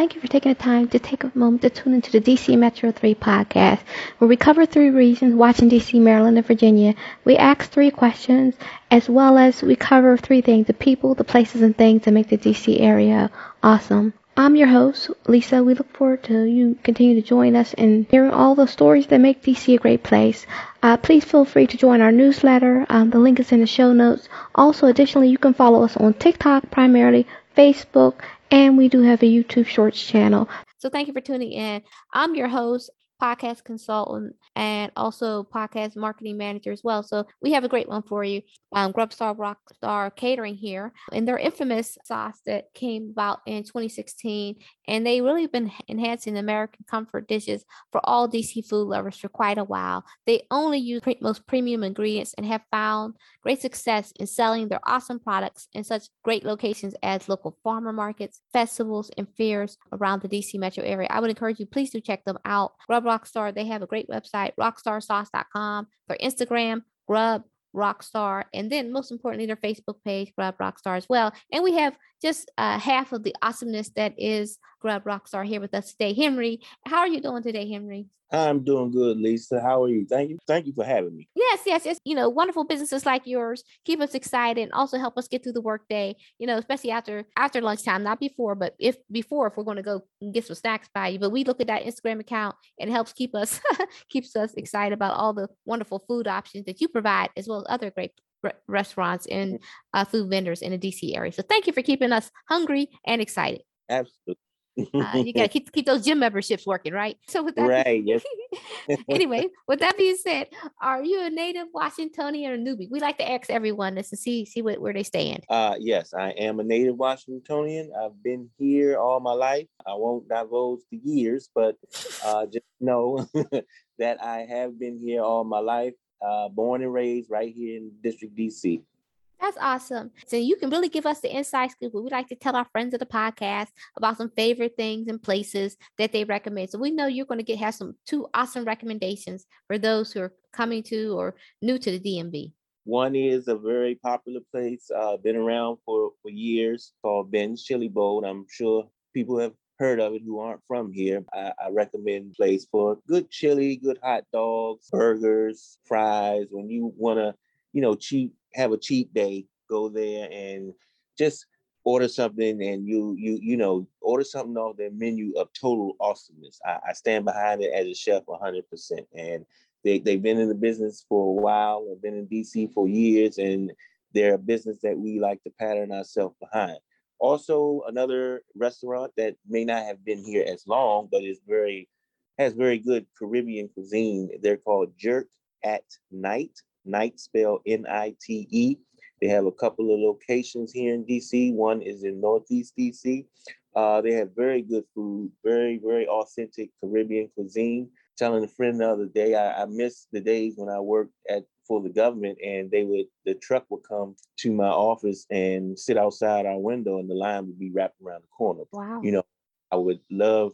thank you for taking the time to take a moment to tune into the DC Metro 3 podcast, where we cover three reasons Washington DC, Maryland, and Virginia. We ask three questions, as well as we cover three things the people, the places, and things that make the DC area awesome. I'm your host, Lisa. We look forward to you continue to join us in hearing all the stories that make DC a great place. Uh, please feel free to join our newsletter. Um, the link is in the show notes. Also, additionally, you can follow us on TikTok primarily, Facebook, and we do have a YouTube Shorts channel. So thank you for tuning in. I'm your host, podcast consultant and also podcast marketing manager as well. So we have a great one for you. Um, Grubstar Rockstar Catering here, and their infamous sauce that came about in 2016, and they really been enhancing American comfort dishes for all DC food lovers for quite a while. They only use pre- most premium ingredients and have found great success in selling their awesome products in such great locations as local farmer markets, festivals, and fairs around the DC metro area. I would encourage you, please do check them out. Rockstar, they have a great website, rockstarsauce.com, their Instagram, Grub Rockstar, and then most importantly, their Facebook page, Grub Rockstar as well. And we have just uh, half of the awesomeness that is Grub Rockstar here with us today. Henry, how are you doing today, Henry? I'm doing good, Lisa. How are you? Thank you. Thank you for having me. Yes, yes, yes. You know, wonderful businesses like yours keep us excited and also help us get through the workday. You know, especially after after lunchtime, not before, but if before, if we're going to go get some snacks by you. But we look at that Instagram account and it helps keep us keeps us excited about all the wonderful food options that you provide, as well as other great re- restaurants and mm-hmm. uh, food vendors in the DC area. So thank you for keeping us hungry and excited. Absolutely. Uh, you got to keep keep those gym memberships working, right? So with that, right? Yes. anyway, with that being said, are you a native Washingtonian or newbie? We like to ask everyone this to see see what, where they stand. Uh, yes, I am a native Washingtonian. I've been here all my life. I won't divulge the years, but uh, just know that I have been here all my life. Uh, born and raised right here in District DC. That's awesome. So you can really give us the inside scoop. We like to tell our friends of the podcast about some favorite things and places that they recommend. So we know you're going to get have some two awesome recommendations for those who are coming to or new to the DMV. One is a very popular place, uh, been around for, for years, called Ben's Chili Bowl. I'm sure people have heard of it who aren't from here. I, I recommend place for good chili, good hot dogs, burgers, fries. When you want to, you know, cheat, have a cheat day, go there and just order something and you you you know order something off their menu of total awesomeness. I, I stand behind it as a chef 100%. And they, they've been in the business for a while, They've been in DC for years, and they're a business that we like to pattern ourselves behind. Also, another restaurant that may not have been here as long, but is very has very good Caribbean cuisine. They're called Jerk at Night. Night spell N-I-T-E. They have a couple of locations here in DC. One is in Northeast DC. Uh, they have very good food, very, very authentic Caribbean cuisine. Telling a friend the other day, I, I miss the days when I worked at for the government and they would the truck would come to my office and sit outside our window and the line would be wrapped around the corner. Wow. You know, I would love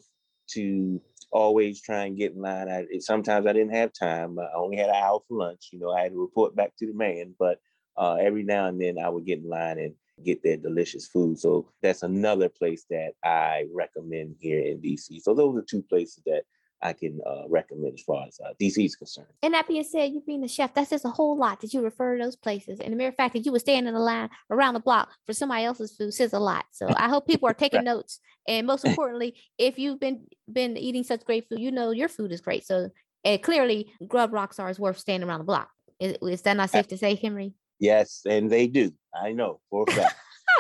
to always try and get in line. I, sometimes I didn't have time. I only had an hour for lunch. You know, I had to report back to the man, but uh, every now and then I would get in line and get their delicious food. So that's another place that I recommend here in DC. So those are two places that I can uh, recommend as far as uh, DC is concerned. And that being said, you being a chef, that's just a whole lot that you refer to those places. And the mere fact that you were standing in the line around the block for somebody else's food says a lot. So I hope people are taking right. notes. And most importantly, if you've been been eating such great food, you know your food is great. So and clearly, Grub Rockstar is worth standing around the block. Is, is that not safe to say, Henry? Yes, and they do. I know for a fact.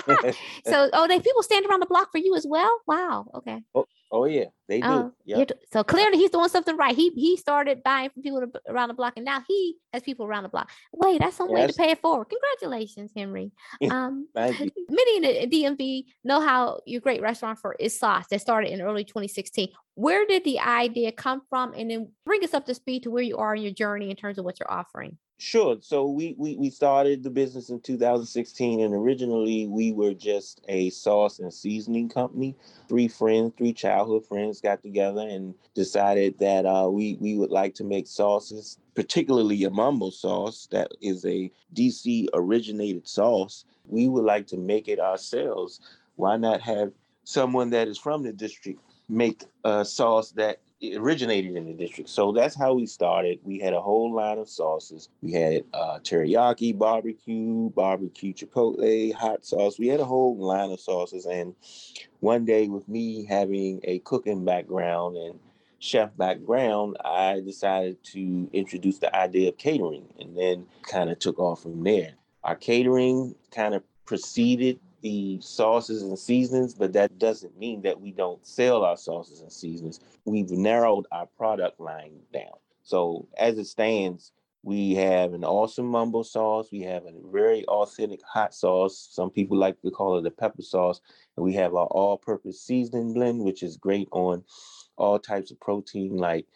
so, oh, they people stand around the block for you as well. Wow. Okay. Oh, oh yeah, they do. Oh, yep. So clearly, he's doing something right. He he started buying from people around the block, and now he has people around the block. Wait, that's some yes. way to pay it forward. Congratulations, Henry. Um, many in the DMV know how your great restaurant for is sauce that started in early 2016. Where did the idea come from, and then bring us up to speed to where you are in your journey in terms of what you're offering? Sure. So we, we we started the business in 2016, and originally we were just a sauce and seasoning company. Three friends, three childhood friends, got together and decided that uh, we we would like to make sauces, particularly a mumbo sauce that is a DC originated sauce. We would like to make it ourselves. Why not have someone that is from the district make a sauce that originated in the district. So that's how we started. We had a whole line of sauces. We had uh, teriyaki, barbecue, barbecue chipotle, hot sauce. We had a whole line of sauces. And one day, with me having a cooking background and chef background, I decided to introduce the idea of catering and then kind of took off from there. Our catering kind of preceded the sauces and seasonings, but that doesn't mean that we don't sell our sauces and seasonings. We've narrowed our product line down. So as it stands, we have an awesome mumbo sauce. We have a very authentic hot sauce. Some people like to call it a pepper sauce. And we have our all-purpose seasoning blend, which is great on all types of protein like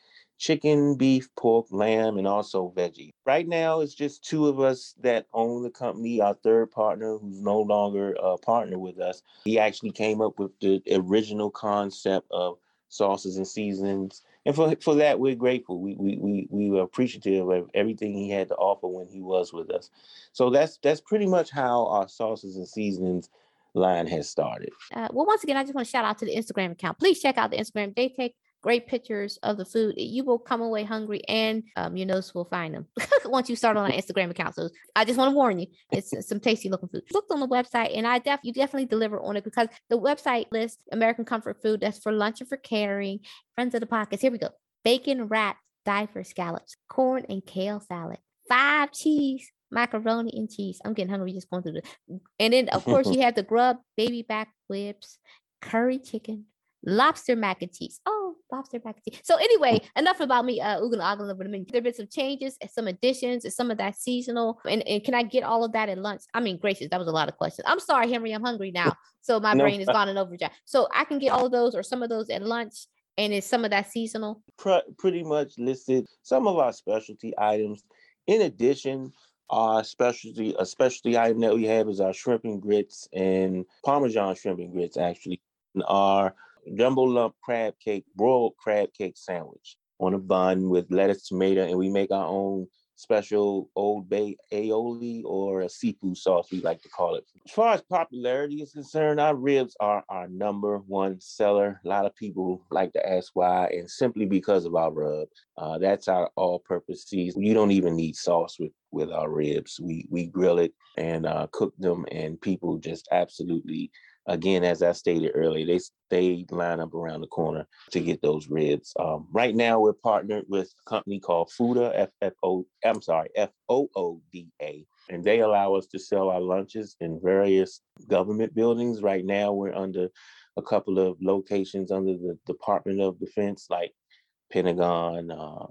chicken, beef, pork, lamb, and also veggie. Right now, it's just two of us that own the company. Our third partner, who's no longer a partner with us, he actually came up with the original concept of sauces and seasonings. And for, for that, we're grateful. We, we, we, we were appreciative of everything he had to offer when he was with us. So that's that's pretty much how our sauces and seasonings line has started. Uh, well, once again, I just want to shout out to the Instagram account. Please check out the Instagram. They take great pictures of the food. You will come away hungry and um, your nose will find them once you start on an Instagram account. So I just want to warn you, it's some tasty looking food. Looked on the website and I def you definitely deliver on it because the website lists American comfort food that's for lunch and for carrying. Friends of the pockets. Here we go. Bacon wrapped diver scallops, corn and kale salad, five cheese, macaroni and cheese. I'm getting hungry just going through this. And then of course you have the grub baby back ribs, curry chicken, lobster mac and cheese. Oh, and. So anyway, enough about me. Uh, Ugin Ogden over the menu. There've been some changes, and some additions, and some of that seasonal. And, and can I get all of that at lunch? I mean, gracious, that was a lot of questions. I'm sorry, Henry. I'm hungry now, so my no. brain is gone in overdrive. So I can get all of those or some of those at lunch. And is some of that seasonal? Pretty much listed some of our specialty items. In addition, our specialty, a specialty item that we have is our shrimp and grits and Parmesan shrimp and grits, actually. And our jumbo lump crab cake, broiled crab cake sandwich on a bun with lettuce, tomato, and we make our own special Old Bay aioli or a seafood sauce, we like to call it. As far as popularity is concerned, our ribs are our number one seller. A lot of people like to ask why, and simply because of our rub. Uh, that's our all-purpose season. You don't even need sauce with with our ribs. We we grill it and uh, cook them, and people just absolutely again, as I stated earlier, they they line up around the corner to get those ribs. Um, right now, we're partnered with a company called Fooda F F O. I'm sorry, F O O D A, and they allow us to sell our lunches in various government buildings. Right now, we're under a couple of locations under the Department of Defense, like Pentagon, uh,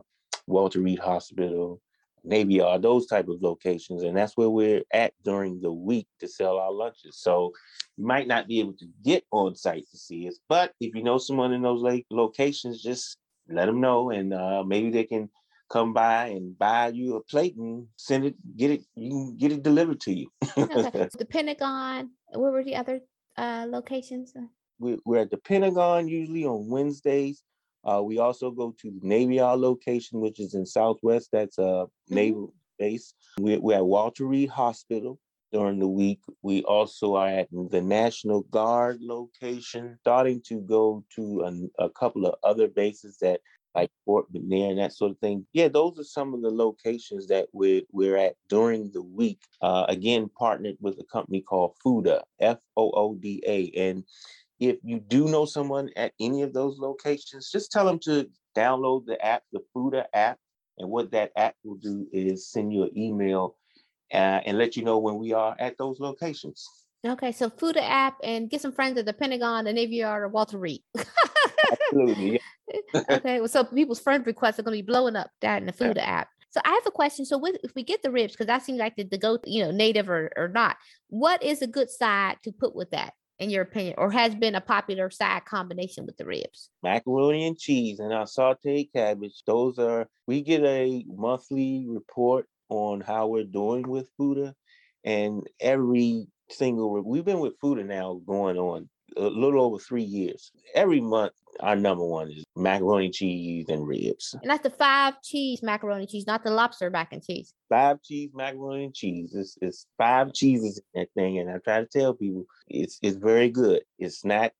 Walter Reed Hospital, Navy Yard, those type of locations, and that's where we're at during the week to sell our lunches. So you might not be able to get on site to see us, but if you know someone in those like locations, just let them know, and uh, maybe they can come by and buy you a plate and send it, get it, you can get it delivered to you. okay. The Pentagon. Where were the other uh, locations? We're at the Pentagon usually on Wednesdays. Uh, we also go to the Navy Yard location, which is in Southwest. That's a mm-hmm. naval base. We're, we're, at Walter Reed Hospital during the week. We also are at the National Guard location, starting to go to a, a couple of other bases that like Fort McNair and that sort of thing. Yeah, those are some of the locations that we're, we're at during the week. Uh, again, partnered with a company called Fooda, F O O D A. And if you do know someone at any of those locations, just tell them to download the app, the Fooda app. And what that app will do is send you an email uh, and let you know when we are at those locations. Okay, so Fooda app and get some friends at the Pentagon, the Navy Yard, or Walter Reed. Absolutely. okay, well, so people's friend requests are going to be blowing up that in the Fooda yeah. app. So I have a question. So with, if we get the ribs, because that seems like the, the go, you know, native or, or not, what is a good side to put with that? In your opinion, or has been a popular side combination with the ribs? Macaroni and cheese and our sauteed cabbage. Those are, we get a monthly report on how we're doing with Fooda. And every single, we've been with Fooda now going on a little over three years. Every month, our number one is macaroni cheese and ribs. And that's the five cheese macaroni cheese, not the lobster mac and cheese. Five cheese macaroni and cheese. It's, it's five cheeses in that thing. And I try to tell people it's it's very good. It's not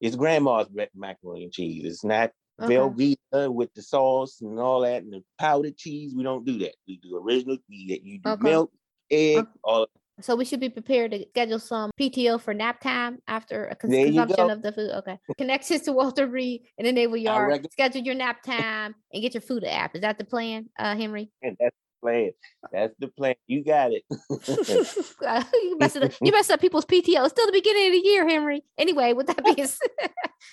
it's grandma's macaroni and cheese. It's not okay. Velveeta with the sauce and all that and the powdered cheese. We don't do that. We do original. We, you do okay. milk, egg, okay. all so we should be prepared to schedule some PTO for nap time after a consumption of the food. Okay. Connections to Walter Reed and enable your schedule your nap time and get your Fooda app. Is that the plan, uh, Henry? And that's plan. That's the plan. You got it. you messed up. You messed up people's PTO. It's still the beginning of the year, Henry. Anyway, with that being said,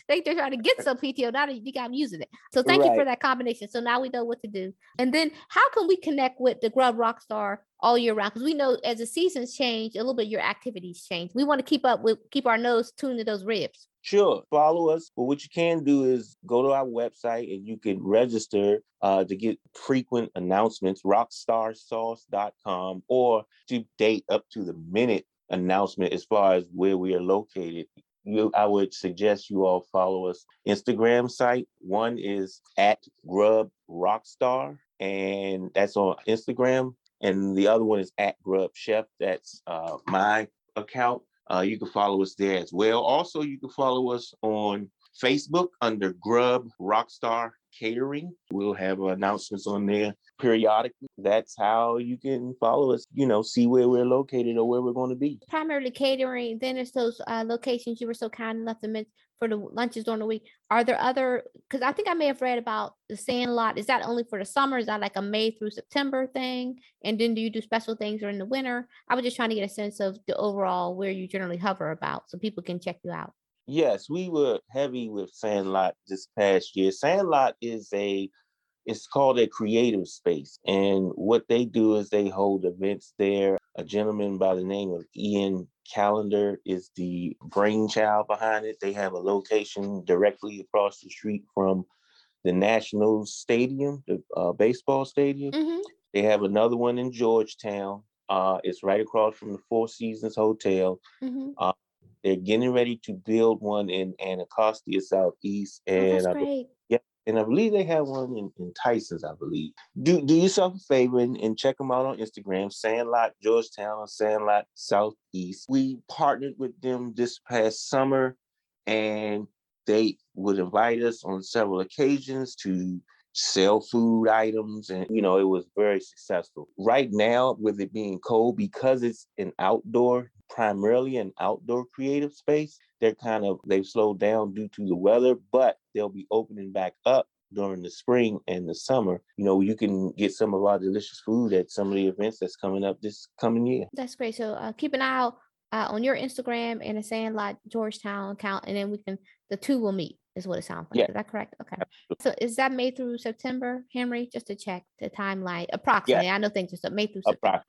they they're trying to get some PTO. Now that you got using it. So thank right. you for that combination. So now we know what to do. And then how can we connect with the Grub Rockstar all year round? Because we know as the seasons change, a little bit your activities change. We want to keep up with keep our nose tuned to those ribs. Sure, follow us. But what you can do is go to our website and you can register uh, to get frequent announcements, rockstarsauce.com, or to date up to the minute announcement as far as where we are located. You, I would suggest you all follow us Instagram site. One is at Grub Rockstar, and that's on Instagram. And the other one is at Grub Chef. That's uh, my account. Uh, you can follow us there as well. Also, you can follow us on Facebook under Grub Rockstar Catering. We'll have announcements on there periodically. That's how you can follow us, you know, see where we're located or where we're going to be. Primarily catering. Then it's those uh, locations you were so kind enough to mention for the lunches during the week. Are there other? Because I think I may have read about the Sandlot. Is that only for the summer? Is that like a May through September thing? And then do you do special things during the winter? I was just trying to get a sense of the overall where you generally hover about, so people can check you out. Yes, we were heavy with Sandlot this past year. Sandlot is a it's called a creative space. And what they do is they hold events there. A gentleman by the name of Ian Callender is the brainchild behind it. They have a location directly across the street from the National Stadium, the uh, baseball stadium. Mm-hmm. They have another one in Georgetown. Uh, it's right across from the Four Seasons Hotel. Mm-hmm. Uh, they're getting ready to build one in Anacostia Southeast, oh, and oh, yeah, and I believe they have one in, in Tyson's. I believe. Do do yourself a favor and, and check them out on Instagram, Sandlot Georgetown, or Sandlot Southeast. We partnered with them this past summer, and they would invite us on several occasions to sell food items and you know it was very successful. Right now with it being cold because it's an outdoor primarily an outdoor creative space they're kind of they've slowed down due to the weather but they'll be opening back up during the spring and the summer. You know you can get some of our delicious food at some of the events that's coming up this coming year. That's great. So uh, keep an eye out uh, on your instagram and a sandlot georgetown account and then we can the two will meet is what it sounds like. Yeah. Is that correct? Okay. Absolutely. So is that May through September, Henry? Just to check the timeline, approximately. Yeah. I know things are May through September.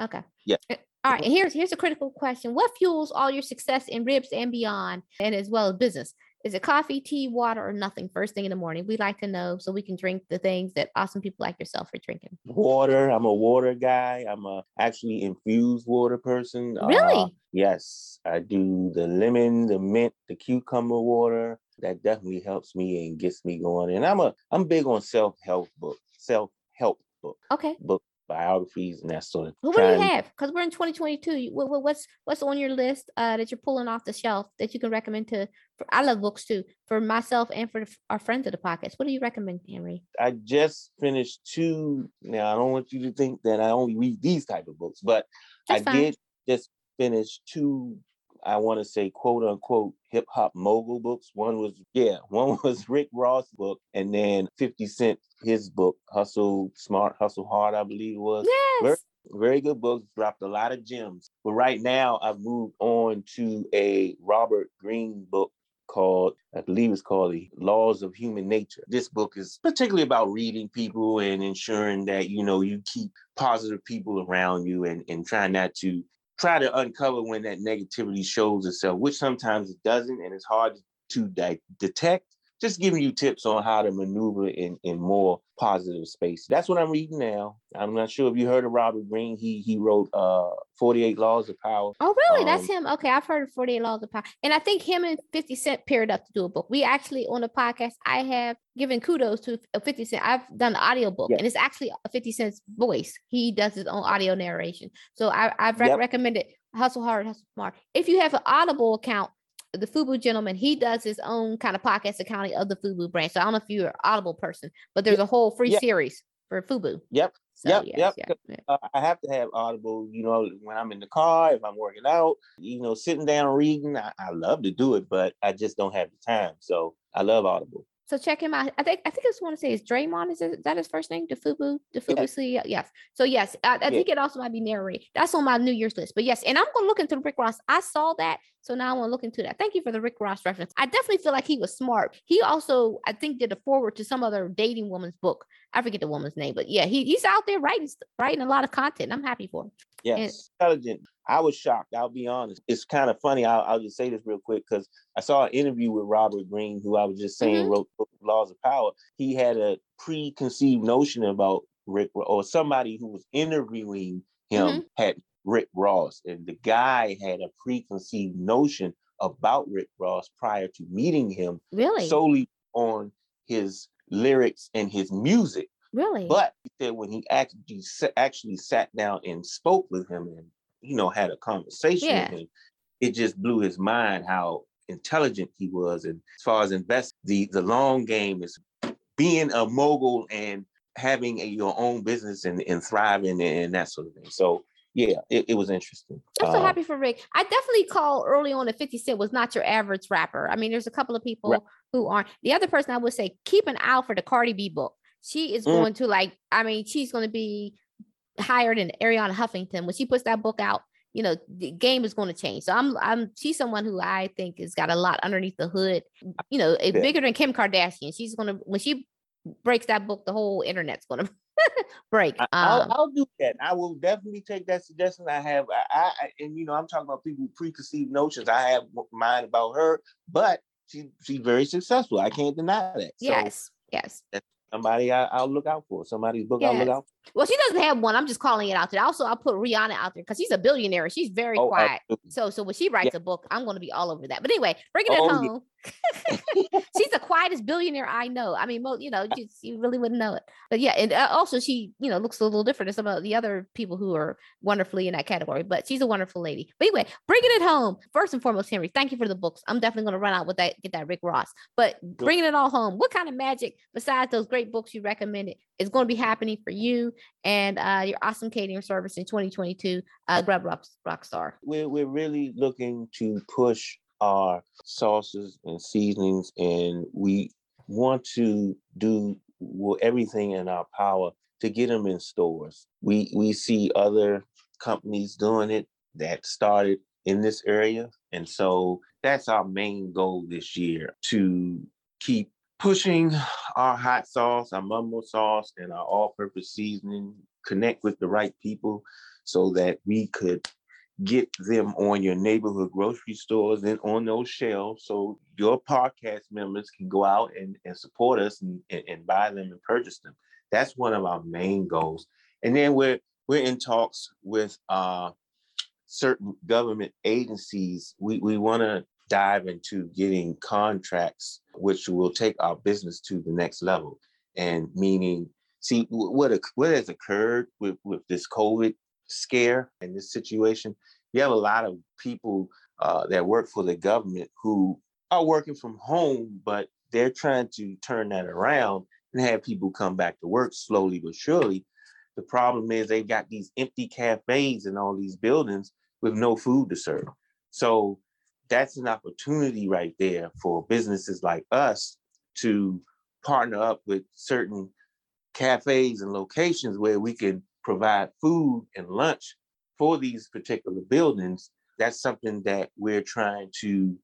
Okay. Yeah. Eh, all right. And here's here's a critical question: What fuels all your success in ribs and beyond, and as well as business? Is it coffee, tea, water, or nothing first thing in the morning? We like to know so we can drink the things that awesome people like yourself are drinking. Water. I'm a water guy. I'm a actually infused water person. Really? Uh, yes, I do the lemon, the mint, the cucumber water that definitely helps me and gets me going. And I'm a I'm big on self help book, self help book. Okay. Book biographies and that sort of. Well, what do you have? Because we're in 2022. What, what's what's on your list uh, that you're pulling off the shelf that you can recommend to? For, I love books too, for myself and for the, our friends of the podcast. What do you recommend, Henry? I just finished two. Now I don't want you to think that I only read these type of books, but That's I fine. did just finish two I want to say quote unquote hip hop mogul books. One was yeah, one was Rick Ross book, and then 50 Cent his book, Hustle Smart, Hustle Hard, I believe it was. Yes. Very, very good books, dropped a lot of gems. But right now I've moved on to a Robert Greene book called, I believe it's called The Laws of Human Nature. This book is particularly about reading people and ensuring that, you know, you keep positive people around you and, and trying not to try to uncover when that negativity shows itself, which sometimes it doesn't, and it's hard to de- detect. Just giving you tips on how to maneuver in, in more positive space. That's what I'm reading now. I'm not sure if you heard of Robert Greene. He he wrote uh 48 Laws of Power. Oh, really? Um, That's him. Okay, I've heard of 48 Laws of Power. And I think him and 50 Cent paired up to do a book. We actually on the podcast, I have given kudos to 50 Cent. I've done the audio book, yes. and it's actually a 50 Cent's voice. He does his own audio narration. So I, I've re- yep. recommended Hustle Hard, Hustle Smart. If you have an Audible account, the Fubu gentleman, he does his own kind of podcast accounting of the Fubu brand. So I don't know if you're an Audible person, but there's a whole free Yep. series for Fubu. Yep. So, Yep, yes, yep. yeah, yeah. Uh, I have to have Audible, you know, when I'm in the car, if I'm working out, you know, sitting down reading. I, I love to do it, but I just don't have the time. So I love Audible. So check him out. I think I think I just want to say is Daymond. Is, it, is that his first name? The Fubu, the Yeah. CEO. Yes. So yes, I, I Yeah. think it also might be narrated. That's on my New Year's list. But yes, and I'm gonna look into Rick Ross. I saw that, so now I want to look into that. Thank you for the Rick Ross reference. I definitely feel like he was smart. He also, I think, did a forward to some other dating woman's book. I forget the woman's name, but yeah, he, he's out there writing writing a lot of content. I'm happy for him. Yes, intelligent. I was shocked. I'll be honest. It's kind of funny. I'll, I'll just say this real quick because I saw an interview with Robert Greene, who I was just saying Mhm. wrote Laws of Power. He had a preconceived notion about Rick, or somebody who was interviewing him Mhm. had Rick Ross, and the guy had a preconceived notion about Rick Ross prior to meeting him Really, solely on his lyrics and his music. really. But he said when he actually actually sat down and spoke with him and you know had a conversation Yeah. with him, it just blew his mind how intelligent he was. And as far as invest the the long game is being a mogul and having a, your own business and, and thriving and that sort of thing. So yeah, it, it was interesting. I'm so Um, happy for Rick. I definitely call early on that 50 Cent was not your average rapper. I mean, there's a couple of people Right. who aren't. The other person I would say, keep an eye out for the Cardi B book. She is Mm. going to like, I mean, she's going to be higher than Arianna Huffington. When she puts that book out, you know, the game is going to change. So I'm, I'm, she's someone who I think has got a lot underneath the hood, you know, eh, Yeah. bigger than Kim Kardashian. She's going to, when she breaks that book, the whole internet's going to break. I, I'll, Um, I'll do that. I will definitely take that suggestion. I have, I, I, and you know, I'm talking about people with preconceived notions. I have mine about her, but she, she's very successful. I can't deny that. So yes, yes. somebody I, I'll look out for. Somebody's book I'll look Yes. out. Well, she doesn't have one. I'm just calling it out there. Also, I'll put Rihanna out there because she's a billionaire. She's very Oh, quiet. absolutely. So, so when she writes a book, I'm going to be all over that. But anyway, bringing it Oh, yeah. home. she's the quietest billionaire I know. I mean, you know, just, you really wouldn't know it. But yeah, and uh, also she, you know, looks a little different than some of the other people who are wonderfully in that category. But she's a wonderful lady. But anyway, bringing it home. First and foremost, Henry, thank you for the books. I'm definitely going to run out with that, get that Rick Ross. But bringing it all home, what kind of magic besides those great books you recommended is going to be happening for you and uh, your awesome catering service in 2022, uh, Grub Rock, Rockstar? We're we're really looking to push our sauces and seasonings, and we want to do everything in our power to get them in stores. We we see other companies doing it that started in this area, and so that's our main goal this year to keep pushing our hot sauce, our mumbo sauce, and our all-purpose seasoning. Connect with the right people so that we could get them on your neighborhood grocery stores and on those shelves so your podcast members can go out and, and support us and, and, and buy them and purchase them. That's one of our main goals. And then we're we're in talks with uh, certain government agencies. We, we want to dive into getting contracts which will take our business to the next level. And meaning, see what what has occurred with, with this COVID scare and this situation. You have a lot of people uh, that work for the government who are working from home, but they're trying to turn that around and have people come back to work slowly but surely. The problem is they've got these empty cafes and all these buildings with no food to serve. So that's an opportunity right there for businesses like us to partner up with certain cafes and locations where we can provide food and lunch for these particular buildings. That's something that we're trying to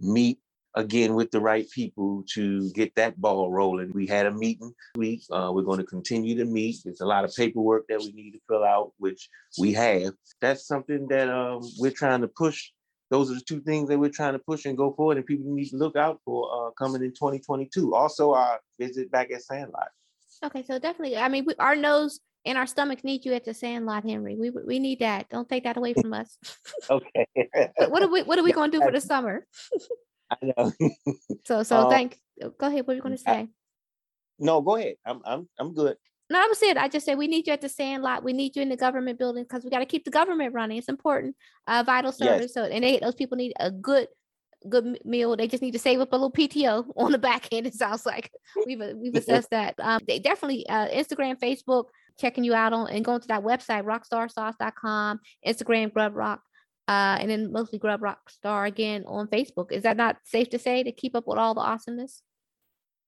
meet again with the right people to get that ball rolling. We had a meeting week. Uh, we're going to continue to meet. There's a lot of paperwork that we need to fill out, which we have. That's something that um, we're trying to push. Those are the two things that we're trying to push and go forward, and people need to look out for uh, coming in 2022. Also, our visit back at Sandlot. Okay, so definitely, I mean, we, our nose and our stomachs need you at the Sandlot, Henry. We we need that. Don't take that away from us. Okay. What are we What are we going to do for the summer? I know. So so Um, thank. Go ahead. What are you going to I- say? no, go ahead. I'm I'm I'm good. No, I was it. I just said we need you at the Sandlot. We need you in the government building because we got to keep the government running. It's important, uh, vital Yes. service. So and they, those people need a good good meal. They just need to save up a little PTO on the back end. It sounds like we've we've assessed that. Um, they definitely uh, Instagram, Facebook, checking you out on and going to that website rockstarsauce.com, Instagram Grub Rock, uh, and then mostly Grub Rock Star again on Facebook. Is that not safe to say to keep up with all the awesomeness?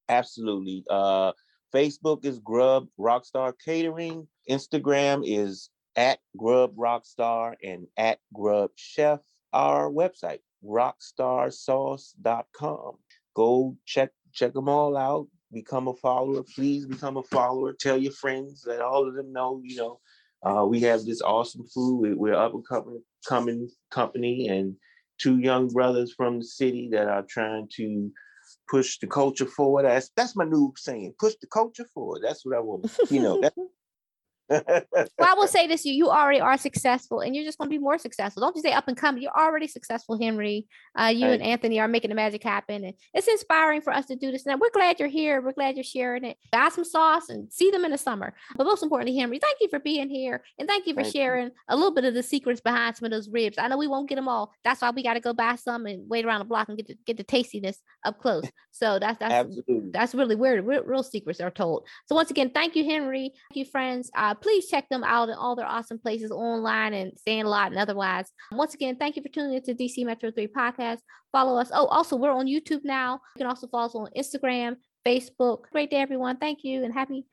Absolutely. Uh, Facebook is Grub Rockstar Catering. Instagram is at Grub Rockstar and at Grub Chef. Our website, rockstarsauce.com. Go check check them all out. Become a follower. Please become a follower. Tell your friends that all of them know, you know, uh, we have this awesome food. We're up and coming, coming company and two young brothers from the city that are trying to push the culture forward. That's that's my new saying. Push the culture forward. That's what I want. You know, well, I will say this: you you already are successful, and you're just going to be more successful. Don't you say up and coming? You're already successful, Henry. Uh, you and Anthony are making the magic happen, and it's inspiring for us to do this. Now we're glad you're here. We're glad you're sharing it. Buy some sauce and see them in the summer. But most importantly, Henry, thank you for being here, and thank you for thank sharing you. a little bit of the secrets behind some of those ribs. I know we won't get them all. That's why we got to go buy some and wait around the block and get the, get the tastiness up close. So that's that's Absolutely. that's really where real, real secrets are told. So once again, thank you, Henry. Thank you, friends. Uh, please check them out in all their awesome places online and Sandlot and otherwise. Once again, thank you for tuning into DC Metro 3 podcast. Follow us. Oh, also, we're on YouTube now. You can also follow us on Instagram, Facebook. Great day, everyone. Thank you and happy